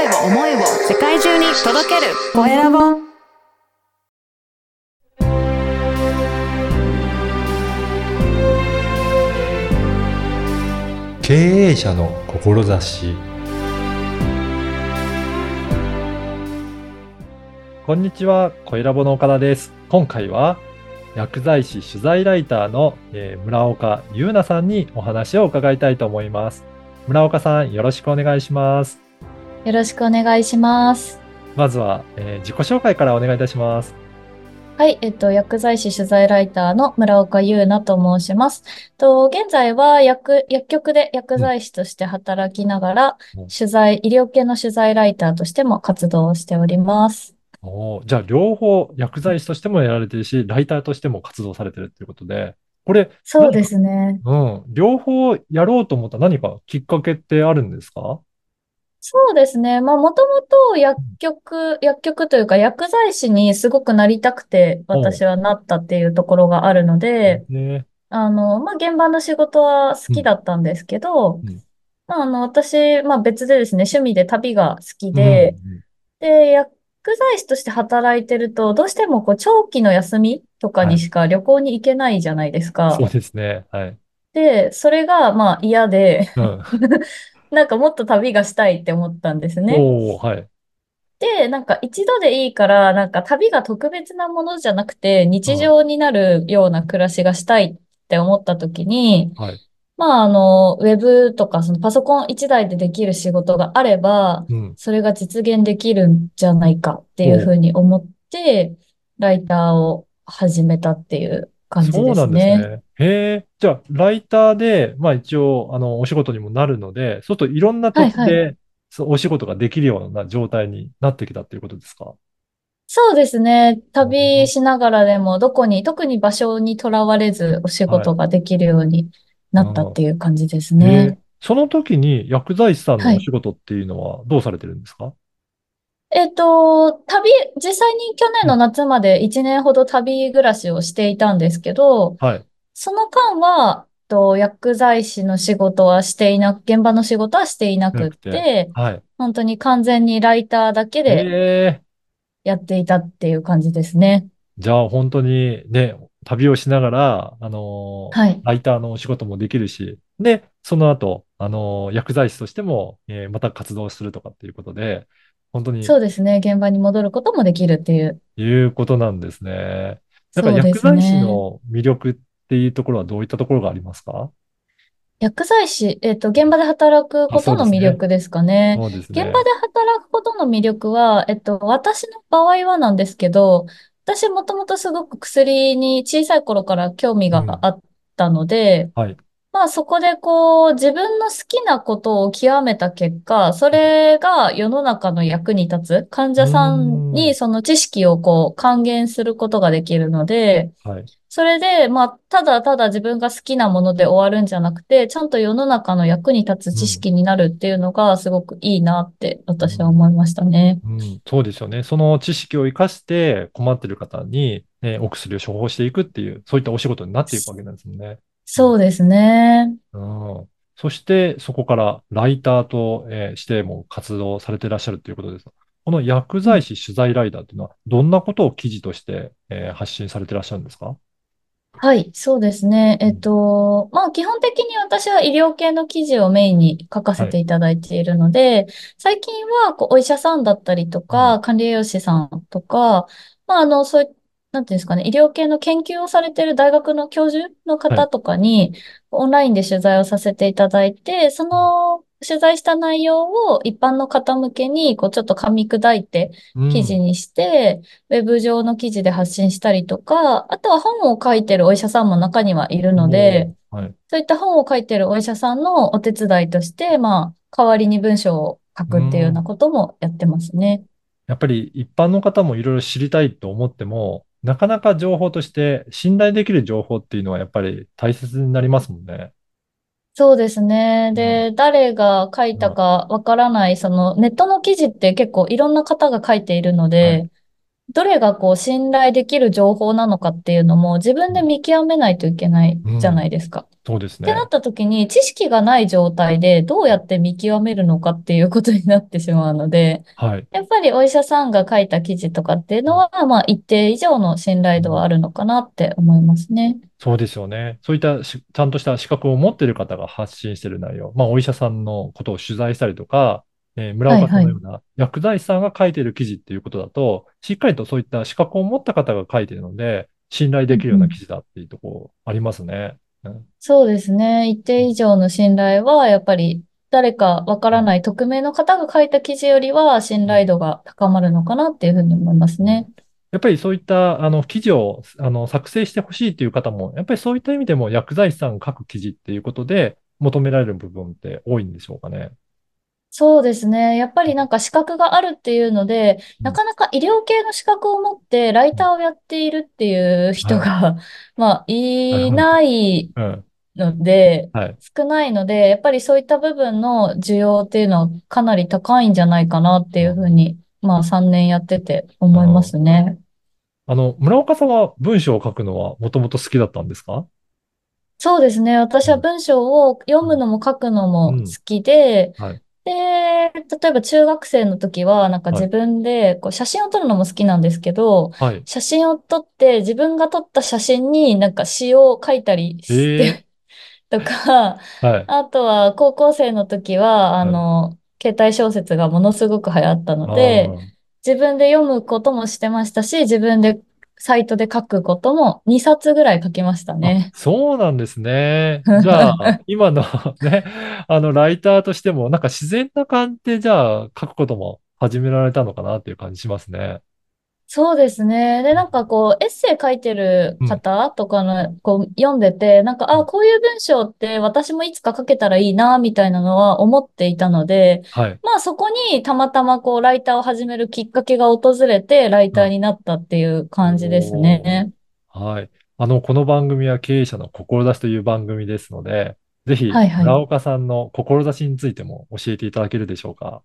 声を思いを世界中に届けるコエラボ経営者の志こんにちは、コエラボの岡田です。今回は薬剤師取材ライターの、えー村岡優奈さんにお話を伺いたいと思います。村岡さん、よろしくお願いします。よろしくお願いします。まずは、えー自己紹介からお願いいたします。はい、えっと、薬剤師取材ライターの村岡優奈と申します。と、現在は薬、薬局で薬剤師として働きながら、うん取材、医療系の取材ライターとしても活動をしております。おーじゃあ、両方薬剤師としてもやられてるし、ライターとしても活動されてるということで、これ、そうですね。うん、両方やろうと思った何かきっかけってあるんですか？そうですね。まあ、もともと薬局、薬局というか薬剤師にすごくなりたくて、私はなったっていうところがあるので、ね。あの、まあ、現場の仕事は好きだったんですけど、うんうんまあ、あの、私、まあ、別でですね、趣味で旅が好きで、で、薬剤師として働いてると、どうしてもこう、長期の休みとかにしか旅行に行けないじゃないですか。そうですね。はい。で、それが、まあ、嫌で、うん。なんかもっと旅がしたいって思ったんですね。おー、はい。で、なんか一度でいいから、なんか旅が特別なものじゃなくて、日常になるような暮らしがしたいって思った時に、はい。まあ、あの、ウェブとか、そのパソコン一台でできる仕事があれば、うん。それが実現できるんじゃないかっていうふうに思って、ライターを始めたっていう感じですそうなんですね。ね。へえ。じゃあ、ライターで、まあ一応、あの、お仕事にもなるので、そうするといろんな土地はいで、そうお仕事ができるような状態になってきたっていうことですか？そうですね。旅しながらでも、どこに、特に場所にとらわれずお仕事ができるようになったっていう感じですへえね。その時に薬剤師さんのはいお仕事っていうのはどうされてるんですか？えっと、旅、実際に去年の夏まで1年ほど旅暮らしをしていたんですけど、はい。その間は、と薬剤師の仕事はしていなく、現場の仕事はしていなくってて、はい。本当に完全にライターだけで。やっていたっていう感じですね。じゃあ本当にね、旅をしながら、あのーはい。ライターのお仕事もできるし、で、その後、あのー薬剤師としても、えーまた活動するとかっていうことで、本当にそうですね。現場に戻ることもできるっていう。いうことなんですね。なんかそうです薬剤師ね。の魅力っていうところはどういったところがありますか？薬剤師、えっと、現場で働くことの。魅力ですかね。そうですね。現場で働くことの魅力は、えっと、私の場合はなんですけど、私もともとすごく薬に小さい頃から興味うん。があったので、はい。まあそこでこう自分の好きなことを極めた結果、それが世の中の役に立つ患う者さん。にその知識をこう還元することができるので、はい。それでまあただただ自分が好きなもので終わるんじゃなくて、ちゃんと世の中の役に立つ知うん。識になるっていうのがすごくいいなってう私はん。思いましたね。うん、そうですよね。その知識を生かして困っている方に、ね、お薬を処方していくっていう、そういったお仕事になっていくわけなんですもんね。うん。そうですね。うん。そして、そこからライターと、えーしても活動されていらっしゃるということです。この薬うん剤師取材ライターっていうのは、どんなことを記事として、えー発信されていらっしゃるんですか？はい、そうですね。えっうん。と、まあ基本的に私は医療系の記事をメインに書かせはい。ていただいているので、最近はこうお医者さんだったりとうん。か、管理栄養士さんとか、まああの、そういなんていうんですかね、医療系の研究をされている大学の教授のはい。方とかに、オンラインで取材をさせていただいて、その取材した内容を一般の方向けに、こうちょっと噛み砕いてうん。記事にして、ウェブ上の記事で発信したりとか、あとは本を書いてるお医者さんも中にはいるので、はい。そういった本を書いてるお医者さんのお手伝いとして、まあ、代わりに文章を書うくっていうようん。なこともやってますね。やっぱり一般の方もいろいろ知りたいと思っても、なかなか情報として信頼できる情報っていうのはやっぱり大切になりますもんね。そうですね。うん。で、誰が書いたうん。かわからない、そのネットの記事って結構いろんな方が書いているのはい。で、どれがこう信頼できる情報なのかっていうのも自分で見極めないといけないうじゃなんいですか。そうですね。ってなった時に、知識がない状態でどうやって見極めるのかっていうことになってしまうので、はい。やっぱりお医者さんが書いた記事とかっていうのは、まあ一定以上の信頼度はあるのかなって思いますね。そうですよね。そういったしちゃんとした資格を持っている方が発信している内容、まあ、お医者さんのことを取材したりとか、えー村岡さんのような薬剤師さんが書いている記事っていうことだと、しっかりとそういった資格を持った方が書いているので、信頼できるような記事だっていうところありますね。うんそうですね。一定以上の信頼は、やっぱり誰かわからない匿名の方が書いた記事よりは信頼度が高まるのかなっていうふうに思いますね。やっぱりそういったあの記事をあの作成してほしいという方も、やっぱりそういった意味でも薬剤師さんが書く記事っていうことで求められる部分って多いんでしょうかね。そうですね。やっぱりなんか資格があるっていうので、うんなかなか医療系の資格を持ってライターをやっているっていう人が、まあ、いないうん。ので、はい。少ないので、やっぱりそういった部分の需要っていうのはかなり高いんじゃないかなっていうふうに、まあ3年やってて思いますね。あの、村岡さんは文章を書くのはもともと好きだったんですか？そうですね。私は文章を読むのも書くのも好きで、はい。で、例えば中学生の時は、なんかはい自分でこう写真を撮るのも好きなんですけど、はい。写真を撮って自分が撮った写真になんか詩を書いたりして、とか、はい。あとは高校生の時は、あの、携帯小説がものすごく流行ったので、自分で読むこともしてましたし、自分でサイトで書くことも2冊ぐらい書きましたね。あそうなんですね。じゃあ、今の ね、あの、ライターとしても、なんか自然な感じで、じゃあ、書くことも始められたのかなっていう感じしますね。そうですね。で、なんかこう、エッセイ書いてる方とかの、こう、読んでて、なんか、あ、こういう文章って私もいつか書けたらいいな、みたいなのは思っていたので、はい。まあそこにたまたまこう、ライターを始めるきっかけが訪れて、ライターになったっていう感じですね。はい。あの、この番組は経営者の志という番組ですので、ぜひ、はいはい村岡さんの志についても教えていただけるでしょうか？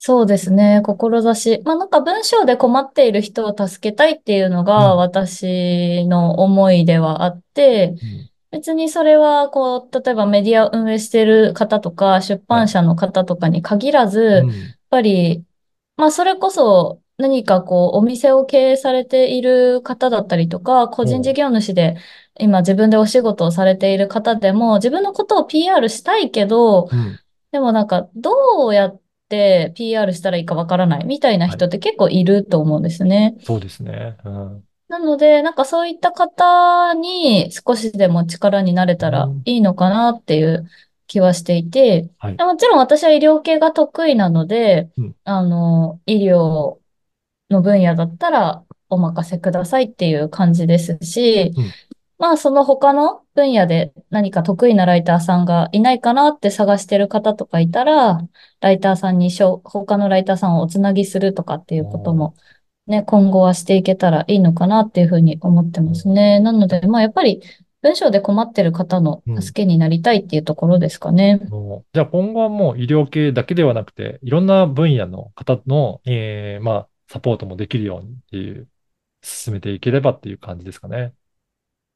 そうですね。志。まあなんか文章で困っている人を助けたいっていうのがうん。私の思いではあって、うん。別にそれはこう、例えばメディアを運営している方とか、出版社の方とかに限らず、やっうんぱり、まあそれこそ何かこう、お店を経営されている方だったりとか、個人事業主で今自分でお仕事をされている方でも、自分のことを PR したいけど、うん。でもなんか、どうやって PR したらいいかわからないみたいな人って結構いると思うんですね。そうですね。うん。なので、なんかそういった方に少しでも力になれたらうん。いいのかなっていう気はしていて、はい。でもちろん私は医療系が得意なのでうん、あの、医療の分野だったらお任せくださいっていう感じですしうん、まあその他の分野で何か得意なライターさんがいないかなって探してる方とかいたら、ライターさんにしょ他のライターさんをおつなぎするとかっていうこともね、今後はしていけたらいいのかなっていうふうに思ってますね。なので、まあやっぱり文章で困ってる方の助けになりたいっていうところですかね。もうじゃあ今後はもう医療系だけではなくて、いろんな分野の方の、えーまあ、サポートもできるようにっていう、進めていければっていう感じですかね。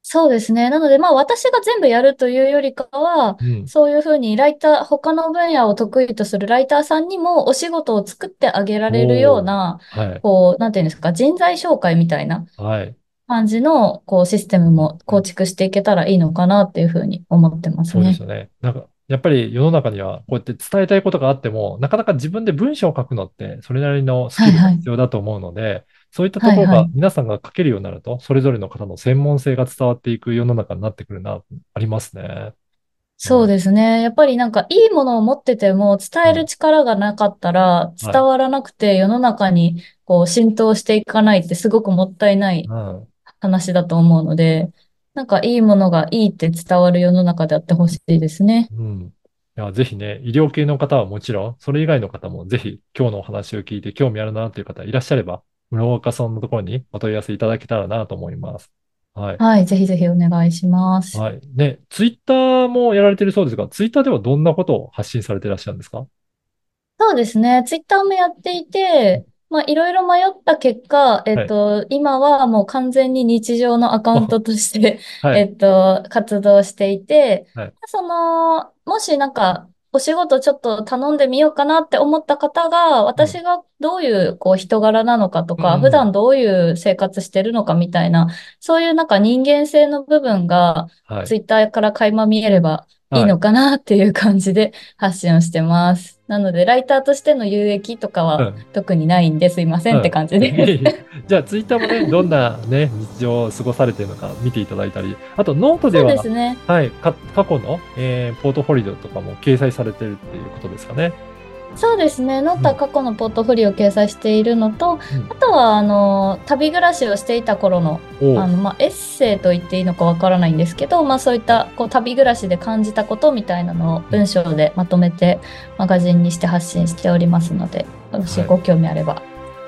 そうですね。なので、まあ私が全部やるというよりかは、うん。そういうふうにライター、他の分野を得意とするライターさんにもお仕事を作ってあげられるような、はい。こう、なんていうんですか、人材紹介みたいなはい。感じの、こう、システムも構築していけたらいいのかなっていうふうに思ってますねそうです。よね。なんか、やっぱり世の中にはこうやって伝えたいことがあっても、なかなか自分で文章を書くのって、それなりのスキルが必要だと思うので、そういったところがはいはい皆さんが書けるようになると、それぞれの方の専門性が伝わっていく世の中になってくるな、ありますね。そうですね。やっぱりなんかいいものを持ってても伝える力がなかったらい伝わらなくて世の中にこう浸透していかないってすごくもったいないうん。話だと思うので、なんかいいものがいいって伝わる世の中であってほしいですね。うん。いや、ぜひね、医療系の方はもちろん、それ以外の方もぜひ今日のお話を聞いて興味あるなという方いらっしゃれば、村岡さんのところにお問い合わせいただけたらなと思います。はい。はい。ぜひぜひお願いします。はい。で、ツイッターもやられてるそうですが、ツイッターではどんなことを発信されていらっしゃるんですか？そうですね。ツイッターもやっていて、まあ、いろいろ迷った結果、えっと、今はもう完全に日常のアカウントとして、はい。えっと、活動していてはい、その、もしなんか、お仕事ちょっと頼んでみようかなって思った方が、私がどういうこう人柄なのかとか、うん普段どういう生活してるのかみたいな、そういうなんか人間性の部分が、はい。ツイッターから垣間見えればいいのかなっていう感じで発信をしてます。なので、ライターとしての有益とかうはん特にないんですいませんって感じで。じゃあ、ツイッターもね、どんなね、日常を過ごされているのか見ていただいたり、あと、ノートでそうは、ですね。はい、か過去の、えーポートフォリオとかも掲載されてるっていうことですかね。そうですね。ノートは過去のポートフォリオを掲載しているのと、うんあとは、あの、旅暮らしをしていた頃の、おあの、まあ、エッセイと言っていいのかわからないんですけど、まあ、そういった、こう、旅暮らしで感じたことみたいなのを文章でまとめて、マガジンにして発信しておりますので、もしはいご興味あれば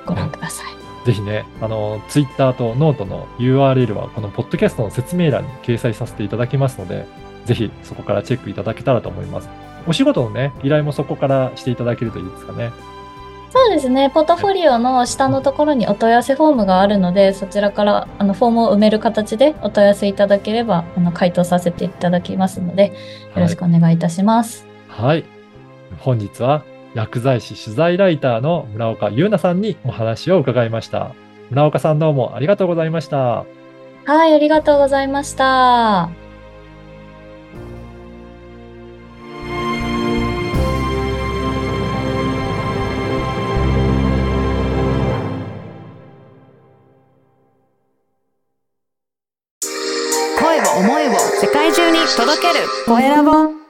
ご覧ください。ぜひね、あの、ツイッターとノートの URL は、このポッドキャストの説明欄に掲載させていただきますので、ぜひそこからチェックいただけたらと思います。お仕事のね、依頼もそこからしていただけるといいですかね。そうですね。ポートフォリオの下のところにお問い合わせフォームがあるので、そちらからあのフォームを埋める形でお問い合わせいただければ、あの回答させていただきますので、よろしくお願いいたします。はい。本日は薬剤師取材ライターの村岡優奈さんにお話を伺いました。村岡さんどうもありがとうございました。はい、ありがとうございました。届ける。コエラボ。